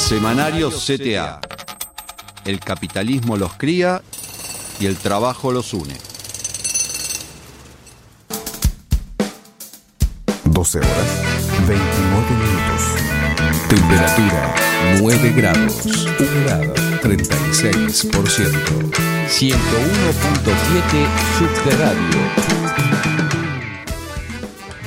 Semanario CTA. El capitalismo los cría y el trabajo los une. 12 horas, 29 minutos. Temperatura 9 grados. Humedad 36%. 101.7 Subterráneo.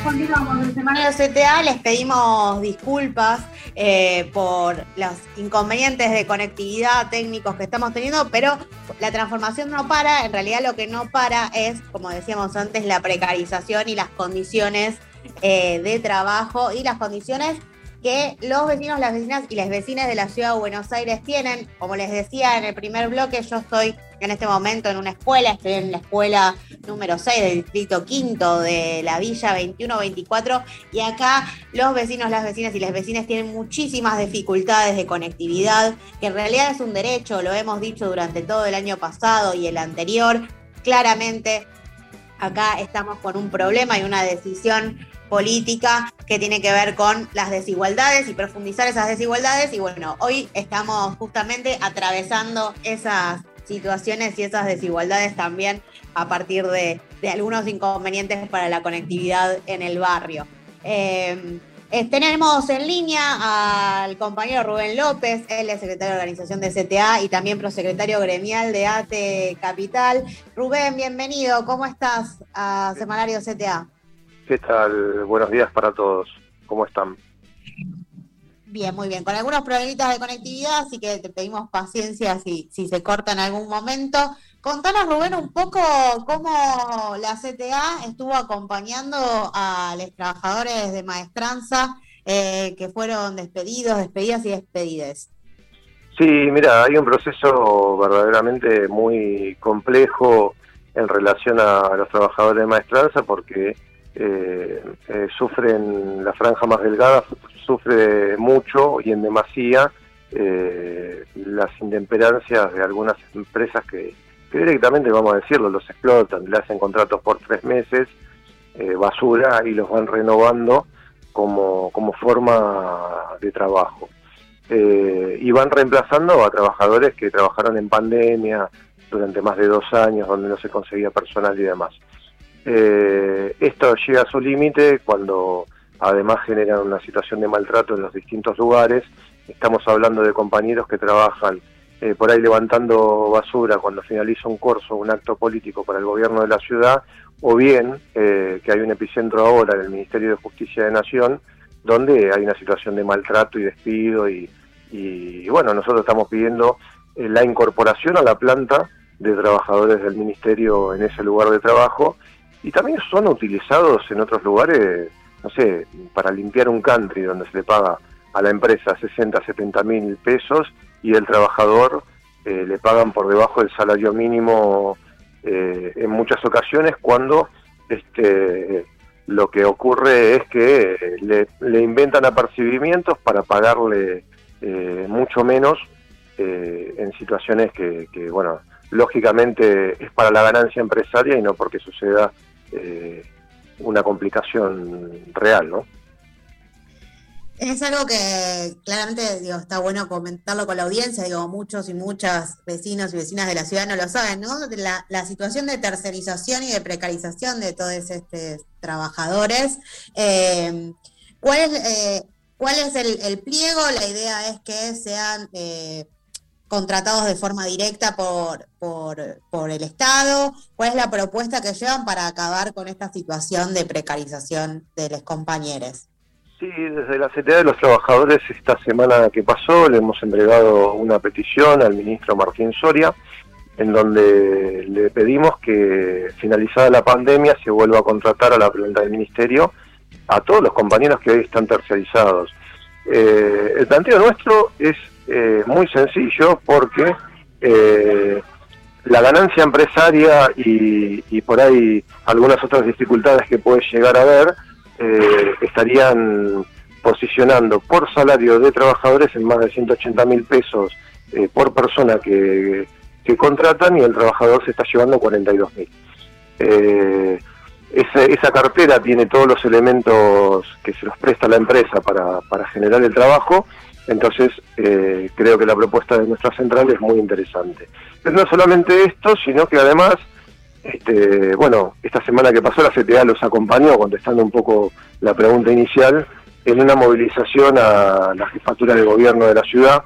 Continuamos en Semanario CTA, les pedimos disculpas eh, por los inconvenientes de conectividad técnicos que estamos teniendo, pero la transformación no para, en realidad lo que no para es, como decíamos antes, la precarización y las condiciones eh, de trabajo y las condiciones que los vecinos, las vecinas y las vecinas de la ciudad de Buenos Aires tienen. Como les decía en el primer bloque, yo estoy en este momento en una escuela, estoy en la escuela número 6 del distrito quinto de la Villa 2124 y acá los vecinos, las vecinas y las vecinas tienen muchísimas dificultades de conectividad, que en realidad es un derecho, lo hemos dicho durante todo el año pasado y el anterior. Claramente acá estamos con un problema y una decisión política que tiene que ver con las desigualdades y profundizar esas desigualdades. Y bueno, hoy estamos justamente atravesando esas situaciones y esas desigualdades también a partir de, algunos inconvenientes para la conectividad en el barrio. Eh, tenemos en línea al compañero Rubén López, él es secretario de organización de CTA y también prosecretario gremial de ATE Capital. Rubén, bienvenido, ¿cómo estás a Semanario CTA? ¿Qué tal? Buenos días para todos. ¿Cómo están? Bien, muy bien. Con algunos problemitas de conectividad, así que te pedimos paciencia si, si se corta en algún momento. Contanos, Rubén, un poco cómo la CTA estuvo acompañando a los trabajadores de maestranza eh, que fueron despedidos, despedidas y despedides. Sí, mira, hay un proceso verdaderamente muy complejo en relación a los trabajadores de maestranza porque eh, eh, sufren, la franja más delgada sufre mucho y en demasía eh, las intemperancias de algunas empresas que, directamente, vamos a decirlo, los explotan, le hacen contratos por tres meses, basura y los van renovando como, como forma de trabajo. y van reemplazando a trabajadores que trabajaron en pandemia durante más de dos años, donde no se conseguía personal y demás. Eh, esto llega a su límite cuando además generan una situación de maltrato en los distintos lugares. Estamos hablando de compañeros que trabajan eh, por ahí levantando basura cuando finaliza un curso, un acto político para el gobierno de la ciudad, o bien eh, que hay un epicentro ahora en el Ministerio de Justicia de Nación, donde hay una situación de maltrato y despido y, bueno, nosotros estamos pidiendo la incorporación a la planta de trabajadores del ministerio en ese lugar de trabajo y también son utilizados en otros lugares, no sé, para limpiar un country donde se le paga a la empresa 60, 70 mil pesos y el trabajador eh, le pagan por debajo del salario mínimo eh, en muchas ocasiones cuando este lo que ocurre es que le, inventan apercibimientos para pagarle eh, mucho menos en situaciones que, que, bueno, lógicamente es para la ganancia empresaria y no porque suceda eh, una complicación real, ¿no? Es algo que claramente digo, está bueno comentarlo con la audiencia, digo, muchos y muchas vecinos y vecinas de la ciudad no lo saben, ¿no? La, situación de tercerización y de precarización de todos estos trabajadores. Eh, ¿Cuál es, eh, cuál es el, pliego? La idea es que sean contratados de forma directa por, por, el Estado? ¿Cuál es la propuesta que llevan para acabar con esta situación de precarización de los compañeros? Sí, desde la CTA de los Trabajadores esta semana que pasó le hemos entregado una petición al ministro Martín Soria en donde le pedimos que finalizada la pandemia se vuelva a contratar a la planta del ministerio a todos los compañeros que hoy están tercerizados. Eh, el planteo nuestro es eh, muy sencillo porque eh, la ganancia empresaria y, por ahí algunas otras dificultades que puede llegar a haber eh, estarían posicionando por salario de trabajadores en más de 180 mil pesos por persona que, contratan y el trabajador se está llevando 42 mil. Esa, esa, cartera tiene todos los elementos que se los presta la empresa para, para generar el trabajo Entonces, eh, creo que la propuesta de nuestra central es muy interesante. Pero no solamente esto, sino que además, este, bueno, esta semana que pasó la CTA los acompañó, contestando un poco la pregunta inicial, en una movilización a la jefatura de gobierno de la ciudad,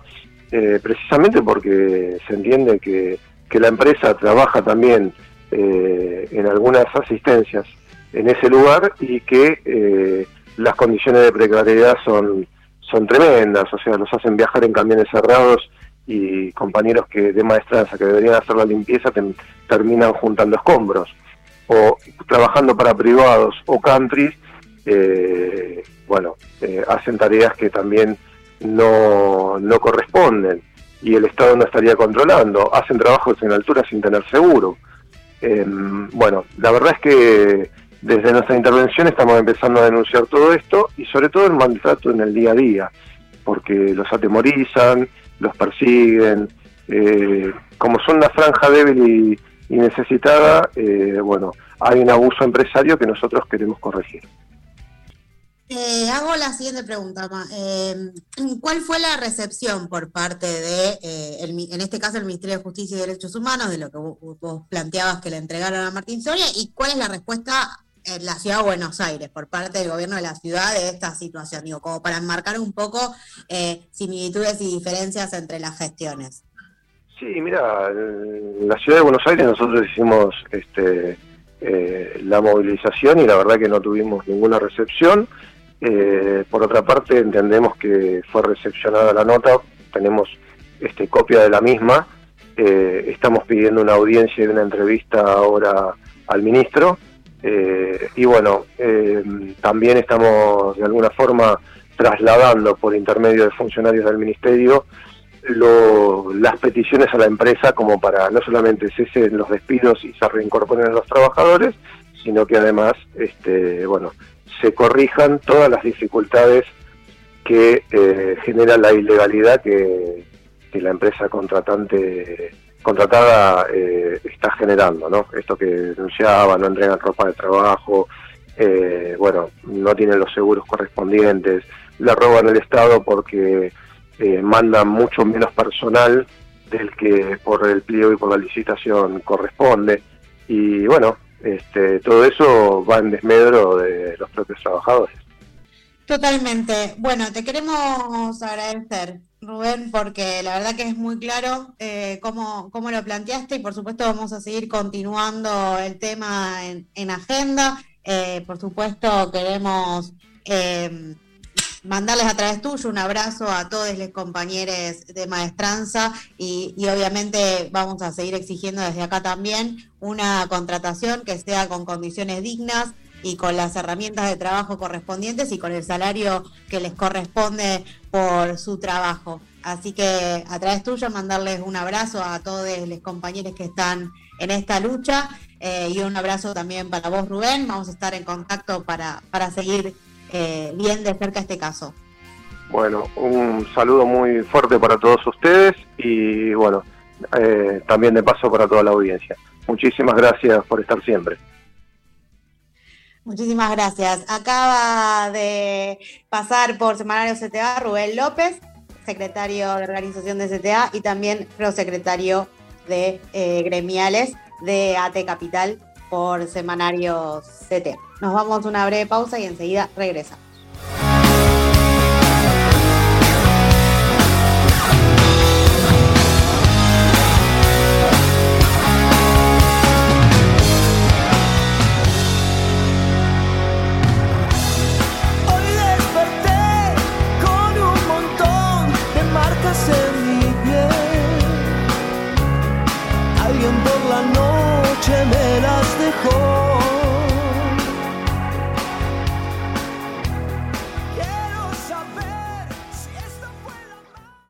eh, precisamente porque se entiende que, la empresa trabaja también eh, en algunas asistencias en ese lugar y que las condiciones de precariedad son son tremendas, o sea, los hacen viajar en camiones cerrados y compañeros que de maestranza que deberían hacer la limpieza terminan juntando escombros o trabajando para privados o countries, eh, bueno, eh, hacen tareas que también no, no corresponden y el Estado no estaría controlando, hacen trabajos en altura sin tener seguro. Em, bueno, la verdad es que desde nuestra intervención estamos empezando a denunciar todo esto y sobre todo el maltrato en el día a día, porque los atemorizan, los persiguen, eh, como son una franja débil y, necesitada, eh, bueno, hay un abuso empresario que nosotros queremos corregir. Eh, hago la siguiente pregunta, ¿Cuál fue la recepción por parte de, en este caso, el Ministerio de Justicia y Derechos Humanos, de lo que vos, planteabas que le entregaron a Martín Soria? ¿Y cuál es la respuesta en la ciudad de Buenos Aires por parte del gobierno de la ciudad de esta situación, digo, como para enmarcar un poco eh, similitudes y diferencias entre las gestiones. Sí, mira, en la ciudad de Buenos Aires nosotros hicimos este, eh, la movilización y la verdad que no tuvimos ninguna recepción. Eh, por otra parte, entendemos que fue recepcionada la nota, tenemos este, copia de la misma. estamos pidiendo una audiencia y una entrevista ahora al ministro eh, y bueno, eh, también estamos de alguna forma trasladando por intermedio de funcionarios del ministerio las peticiones a la empresa como para no solamente cesen los despidos y se reincorporen a los trabajadores, sino que además este, bueno, se corrijan todas las dificultades que eh, genera la ilegalidad que la empresa contratante contratada eh, está generando, ¿no? Esto que denunciaba, no entregan ropa de trabajo, eh, bueno, no tienen los seguros correspondientes, le roban el Estado porque eh, mandan mucho menos personal del que por el pliego y por la licitación corresponde. Y bueno, este, todo eso va en desmedro de los propios trabajadores. Totalmente. Bueno, te queremos agradecer, Rubén, porque la verdad que es muy claro eh, cómo, cómo, lo planteaste y por supuesto vamos a seguir continuando el tema en, agenda. Eh, por supuesto queremos eh, mandarles a través tuyo un abrazo a todos los compañeros de maestranza y, y obviamente vamos a seguir exigiendo desde acá también una contratación que sea con condiciones dignas, y con las herramientas de trabajo correspondientes y con el salario que les corresponde por su trabajo. Así que a través tuyo mandarles un abrazo a todos los compañeros que están en esta lucha eh, y un abrazo también para vos Rubén. Vamos a estar en contacto para, para seguir eh, bien de cerca este caso. Bueno, un saludo muy fuerte para todos ustedes y bueno, eh, también de paso para toda la audiencia. Muchísimas gracias por estar siempre. Muchísimas gracias. Acaba de pasar por Semanario CTA Rubén López, secretario de organización de CTA y también prosecretario de eh, gremiales de AT Capital por Semanario CTA. Nos vamos a una breve pausa y enseguida regresamos. the whole